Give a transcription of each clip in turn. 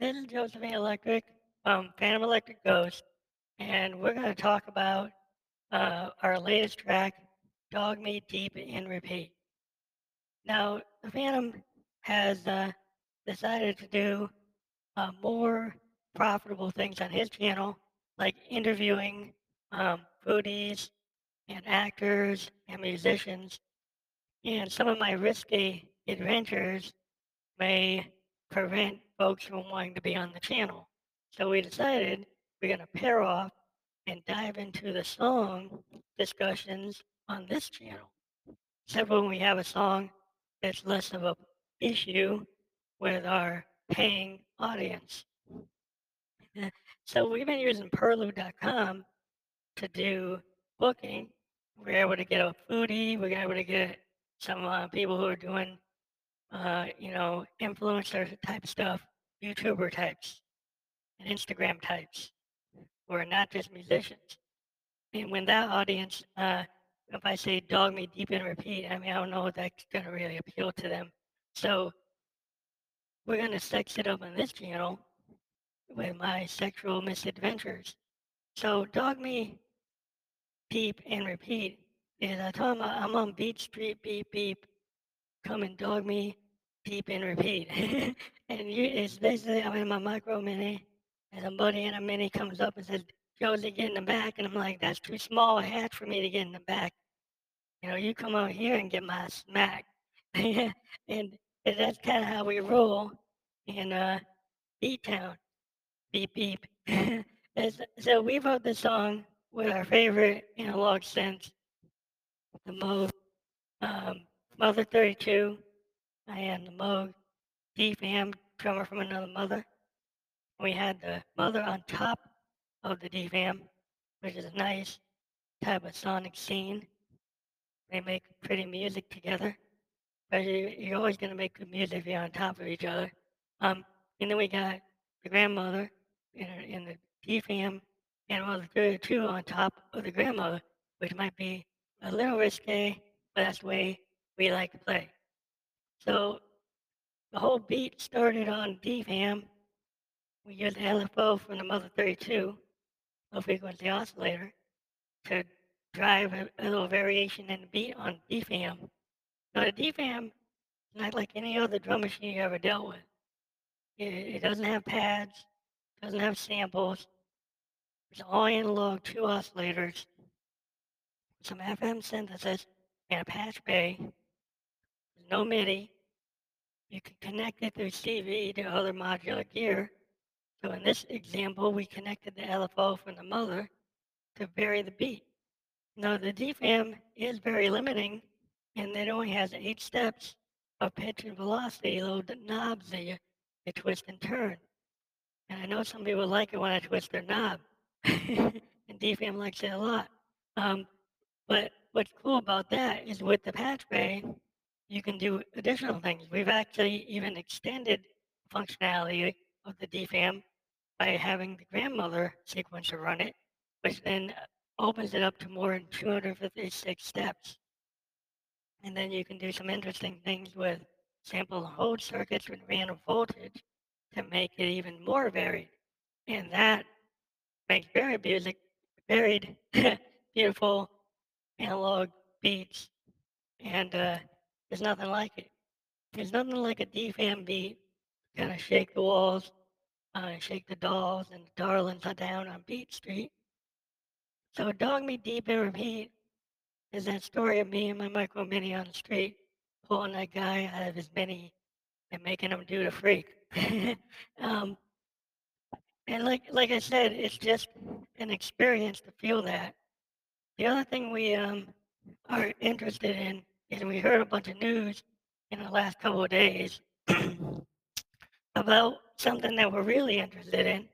This is Josephine Electric, um, Phantom Electric Ghost, and we're going to talk about uh, our latest track, Dog Me Deep and Repeat. Now, the Phantom has uh, decided to do uh, more profitable things on his channel, like interviewing um, foodies and actors and musicians. And some of my risky adventures may prevent folks who from wanting to be on the channel. So we decided we're going to pair off and dive into the song discussions on this channel. Except when we have a song that's less of a issue with our paying audience. So we've been using Perlu.com to do booking. We're able to get a foodie. We're able to get some uh, people who are doing, uh, you know, influencer type stuff, YouTuber types, and Instagram types. who are not just musicians. And when that audience, uh, if I say dog me deep and repeat, I mean, I don't know if that's going to really appeal to them. So we're going to sex it up on this channel with my sexual misadventures. So dog me deep and repeat is I him I'm on Beat Street, beep, beep, come and dog me deep and repeat. and you, it's basically, I'm in my micro mini, and somebody in a mini comes up and says, Josie, get in the back. And I'm like, that's too small a hatch for me to get in the back. You know, you come out here and get my smack. and, and that's kind of how we roll in uh, Town. Beep, beep. so we wrote the song with our favorite analog synths, the Moog um, Mother 32. I am the Moog DFAM drummer from another mother. We had the mother on top of the DFAM, which is a nice type of sonic scene. They make pretty music together. But you, are always going to make good music if you're on top of each other. Um, and then we got the grandmother in, in the DFAM and well, the two on top of the grandmother, which might be a little risque, but that's the way we like to play. So the whole beat started on DFAM. We used the LFO from the Mother 32, low frequency oscillator, to drive a, a, little variation in the beat on DFAM. Now the DFAM is not like any other drum machine you ever dealt with. It, it doesn't have pads, doesn't have samples, it's all analog, two oscillators, some FM synthesis, and a patch bay. No MIDI. You can connect it through CV to other modular gear. So in this example, we connected the LFO from the mother to vary the beat. Now the DFAM is very limiting and it only has eight steps of pitch and velocity, little knobs that you, you twist and turn. And I know some people like it when I twist their knob. and DFAM likes it a lot. Um, but what's cool about that is with the patch bay, you can do additional things. We've actually even extended functionality of the DFAM by having the grandmother sequencer run it, which then opens it up to more than 256 steps. And then you can do some interesting things with sample hold circuits with random voltage to make it even more varied. And that makes very music, varied, beautiful analog beats, and uh, there's nothing like it. There's nothing like a DFAM beat, kind of shake the walls, uh, shake the dolls and the darlings down on Beat Street. So Dog Me Deep and Repeat is that story of me and my micro mini on the street, pulling that guy out of his mini and making him do the freak. um, and like like I said, it's just an experience to feel that. The other thing we um, are interested in is we heard a bunch of news in the last couple of days about something that we're really interested in.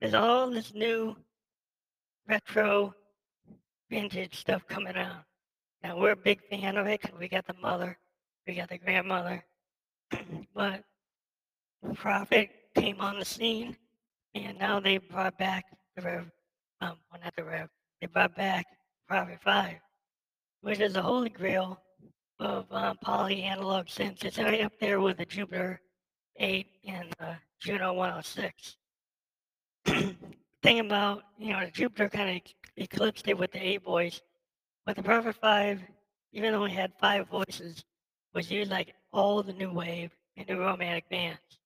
There's all this new retro vintage stuff coming out. Now we're a big fan of it because we got the mother, we got the grandmother, but Prophet came on the scene and now they brought back the Rev, um, well, not the Rev, they brought back Prophet 5, which is the holy grail of um, poly analog synths. It's right up there with the Jupiter 8 and the Juno 106. Thing about, you know, the Jupiter kind of eclipsed it with the 8 voice, but the Prophet 5, even though it had five voices, was used like all the new wave and new romantic bands.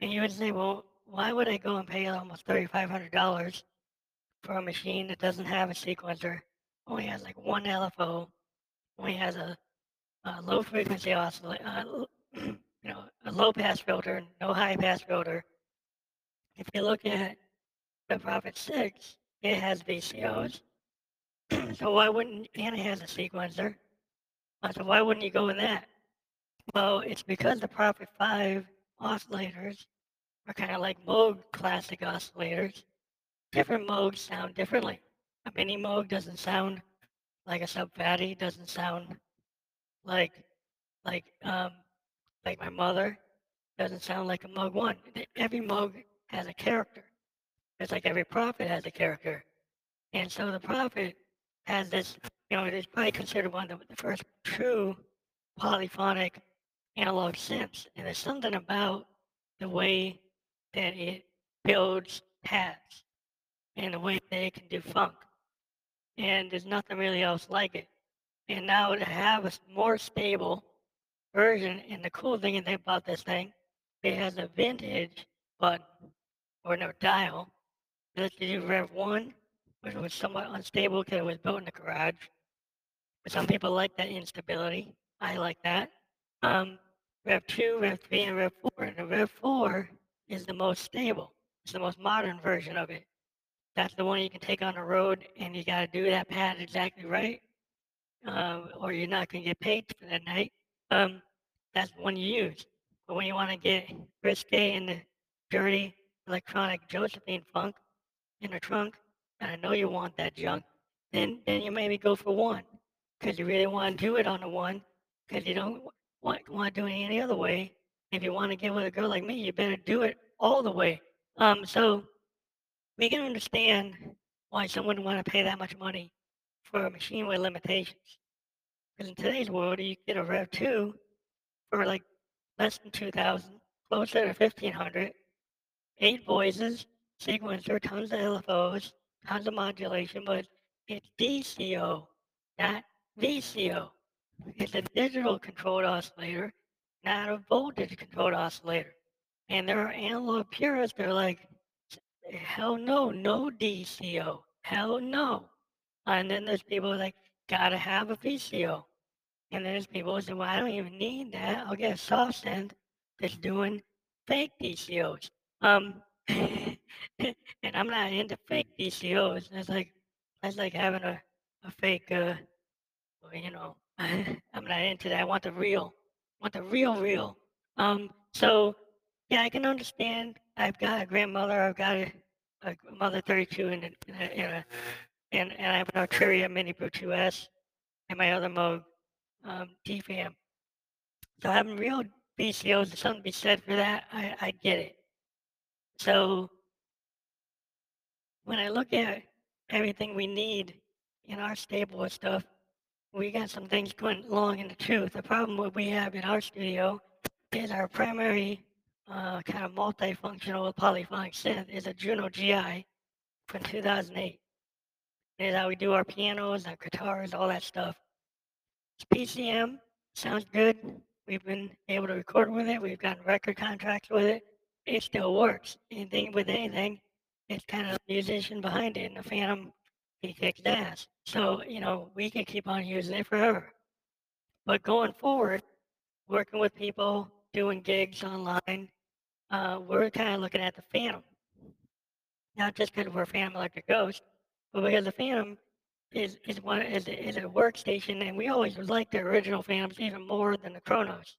And you would say, well, why would I go and pay almost $3,500 for a machine that doesn't have a sequencer, only has like one LFO, only has a, a low frequency oscillator, uh, you know, a low pass filter, no high pass filter. If you look at the Prophet 6, it has VCOs. so why wouldn't, and it has a sequencer. Uh, so why wouldn't you go with that? Well, it's because the Prophet 5 oscillators are kind of like Moog classic oscillators. Different Moogs sound differently. A mini Moog doesn't sound like a Sub Phatty, doesn't sound like like um like my mother, doesn't sound like a Moog one. Every Moog has a character. It's like every prophet has a character. And so the prophet has this, you know, it's probably considered one of the first true polyphonic analog synths. And there's something about the way that it builds paths and the way it can do funk. And there's nothing really else like it. And now to have a more stable version, and the cool thing about this thing, it has a vintage button or no dial. Let's do Rev 1, which was somewhat unstable because it was built in the garage. But some people like that instability. I like that. Um, Rev 2, Rev 3, and Rev 4. And the Rev 4 is the most stable. It's the most modern version of it. That's the one you can take on the road, and you got to do that pad exactly right, um, or you're not going to get paid for that night. Um, that's the one you use. But when you want to get risque in the dirty electronic Josephine funk in the trunk, and I know you want that junk, then then you maybe go for one, because you really want to do it on the one, because you don't want want to do it any other way. If you want to get with a girl like me, you better do it all the way. Um, so we can understand why someone would want to pay that much money for a machine with limitations. Because in today's world, you get a Rev 2 for like less than 2000 closer to 1500 eight voices, sequencer, tons of LFOs, tons of modulation, but it's DCO, not VCO. It's a digital controlled oscillator, not a voltage controlled oscillator. And there are analog purists that are like, hell no, no DCO, hell no. And then there's people like, gotta have a VCO. And then there's people who say, well, I don't even need that. I'll get a soft synth that's doing fake DCOs. Um, and I'm not into fake DCOs. That's like, that's like having a, a fake, uh, you know, I'm not into that. I want the real, I want the real, real. Um, so yeah, I can understand. I've got a grandmother. I've got a, a mother 32 and, a, a, and, and I have an Arturia MiniBrute 2S and my other Moog um, DFAM. So having real there's something to be said for that. I, I get it. So when I look at everything we need in our stable of stuff, we got some things going along in the truth. The problem what we have in our studio is our primary uh, kind of multifunctional polyphonic synth is a Juno GI from 2008. Is how we do our pianos, our guitars, all that stuff. It's PCM, sounds good. We've been able to record with it. We've gotten record contracts with it. It still works. Anything with anything, it's kind of the musician behind it. And the Phantom, he kicks ass. So, you know, we can keep on using it forever. But going forward, working with people, doing gigs online, uh, we're kind of looking at the Fantom. Not just because we're Phantom Electric Ghost, but because the Fantom is is one is, is a workstation, and we always like the original Fantoms even more than the Kronos.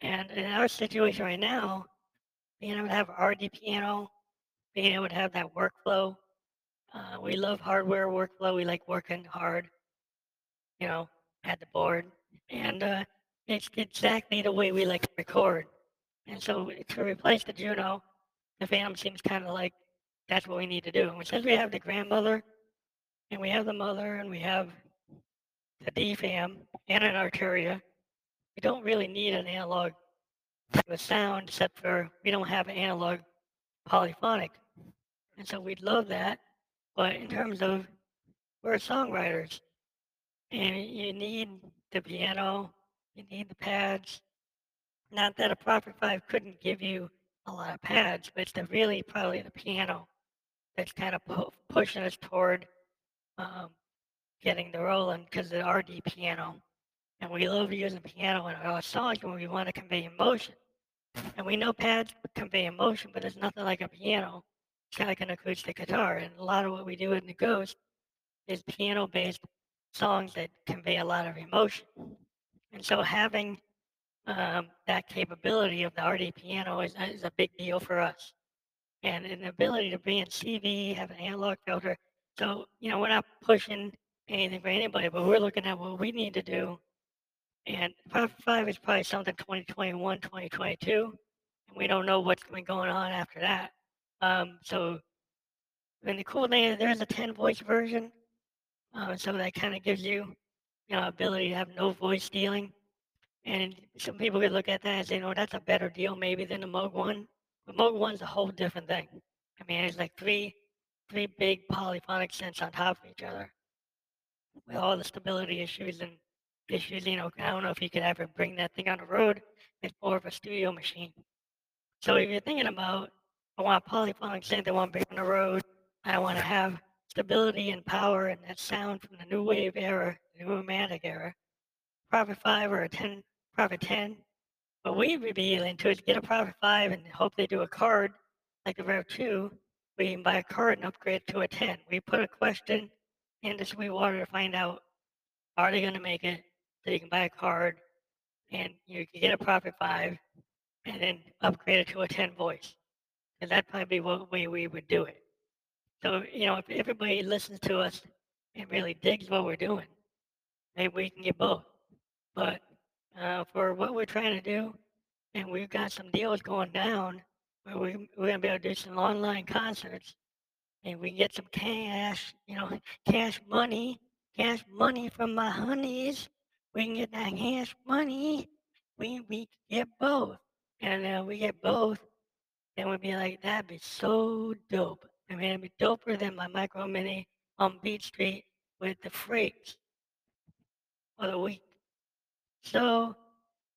And in our situation right now, being able to have RD piano, being able to have that workflow, uh, we love hardware workflow. We like working hard, you know, at the board, and uh, it's exactly the way we like to record. And so to replace the Juno, the Fantom seems kind of like that's what we need to do. And since we have the grandmother, and we have the mother, and we have the DFAM and an Arturia, we don't really need an analog type of sound, except for we don't have an analog polyphonic. And so we'd love that. But in terms of we're songwriters, and you need the piano, you need the pads. Not that a Prophet 5 couldn't give you a lot of pads, but it's the really probably the piano that's kind of pu- pushing us toward um, getting the Roland because the RD piano. And we love using piano in our songs when we want to convey emotion. And we know pads convey emotion, but there's nothing like a piano. It's kind of like an acoustic guitar. And a lot of what we do in the Ghost is piano based songs that convey a lot of emotion. And so having um, that capability of the RD piano is, is a big deal for us. And an ability to be in CV, have an analog filter. So, you know, we're not pushing anything for anybody, but we're looking at what we need to do. And Prophet 5 is probably something 2021, 2022. And we don't know what's going going on after that. Um, so, and the cool thing is there's a 10 voice version. Uh, so that kind of gives you, you know, ability to have no voice stealing. And some people could look at that and say, no, that's a better deal maybe than the Moog One. But Moog One's a whole different thing. I mean, it's like three, three big polyphonic synths on top of each other, with all the stability issues and issues. You know, I don't know if you could ever bring that thing on the road. It's more of a studio machine. So if you're thinking about, I want polyphonic synth, I want to be on the road, I want to have stability and power and that sound from the new wave era, the new romantic era, Prophet 5 or a 10, Prophet 10. What we would be into is get a Prophet 5 and hope they do a card like the Rev 2. We can buy a card and upgrade to a 10. We put a question into Sweetwater to find out are they going to make it so you can buy a card and you can get a Prophet 5 and then upgrade it to a 10 voice. And that'd probably be what way we would do it. So, you know, if everybody listens to us and really digs what we're doing, maybe we can get both. But uh, for what we're trying to do, and we've got some deals going down where we, we're going to be able to do some online concerts and we get some cash, you know, cash money, cash money from my honeys. We can get that cash money. We, we get both. And uh, we get both, then we'd be like, that'd be so dope. I mean, it'd be doper than my micro mini on Beat Street with the freaks for the week. So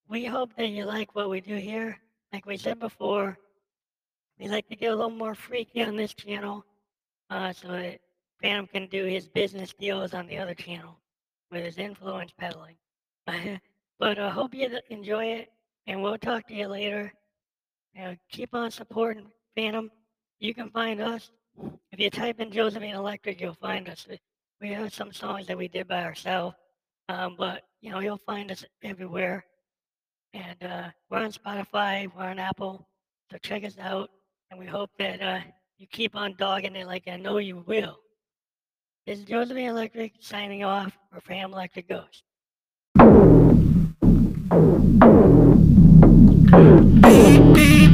we hope that you like what we do here. Like we said before, we like to get a little more freaky on this channel uh, so that Phantom can do his business deals on the other channel with his influence peddling. but I uh, hope you enjoy it, and we'll talk to you later. Uh, keep on supporting Phantom. You can find us if you type in Josephine Electric, you'll find us. We have some songs that we did by ourselves, um, but you know you'll find us everywhere. And uh, we're on Spotify, we're on Apple, so check us out. And we hope that uh, you keep on dogging it like I know you will. This is Josephine Electric signing off for Phantom Electric Ghost. Beep, beep,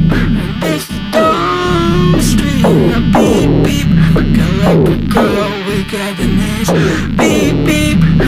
street, beep, beep, we beep, beep,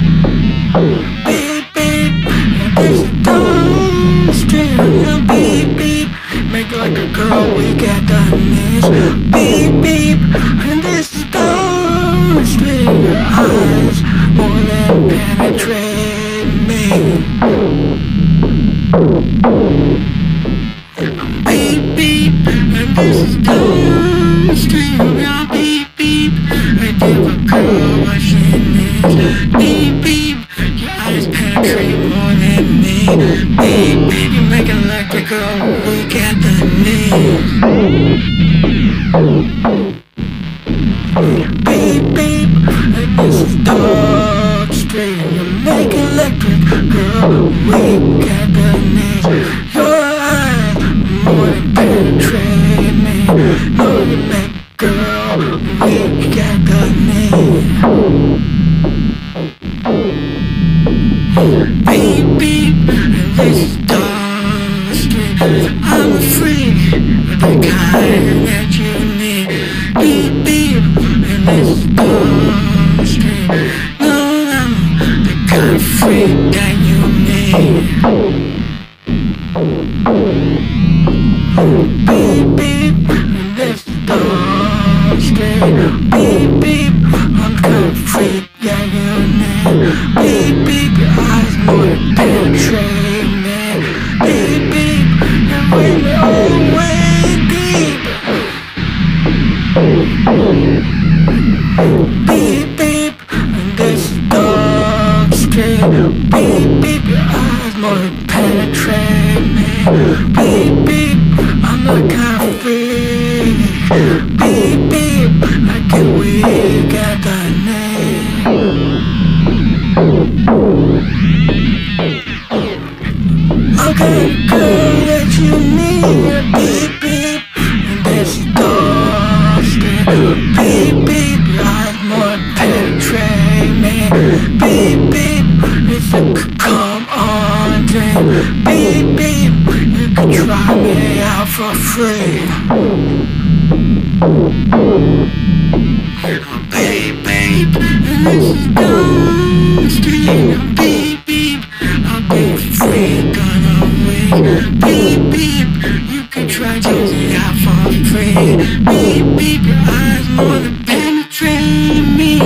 Beep, beep, this is street, beep, beep, this this make like a girl we got needs. Beep beep, and this is dawn stream. Your eyes more penetrate me. Beep beep, and this is the stream. Yeah, beep beep, I give a girl beep, you make girl look at the knees. Beep, beep, you can try taking out for free. Beep, beep, your eyes wanna penetrate me.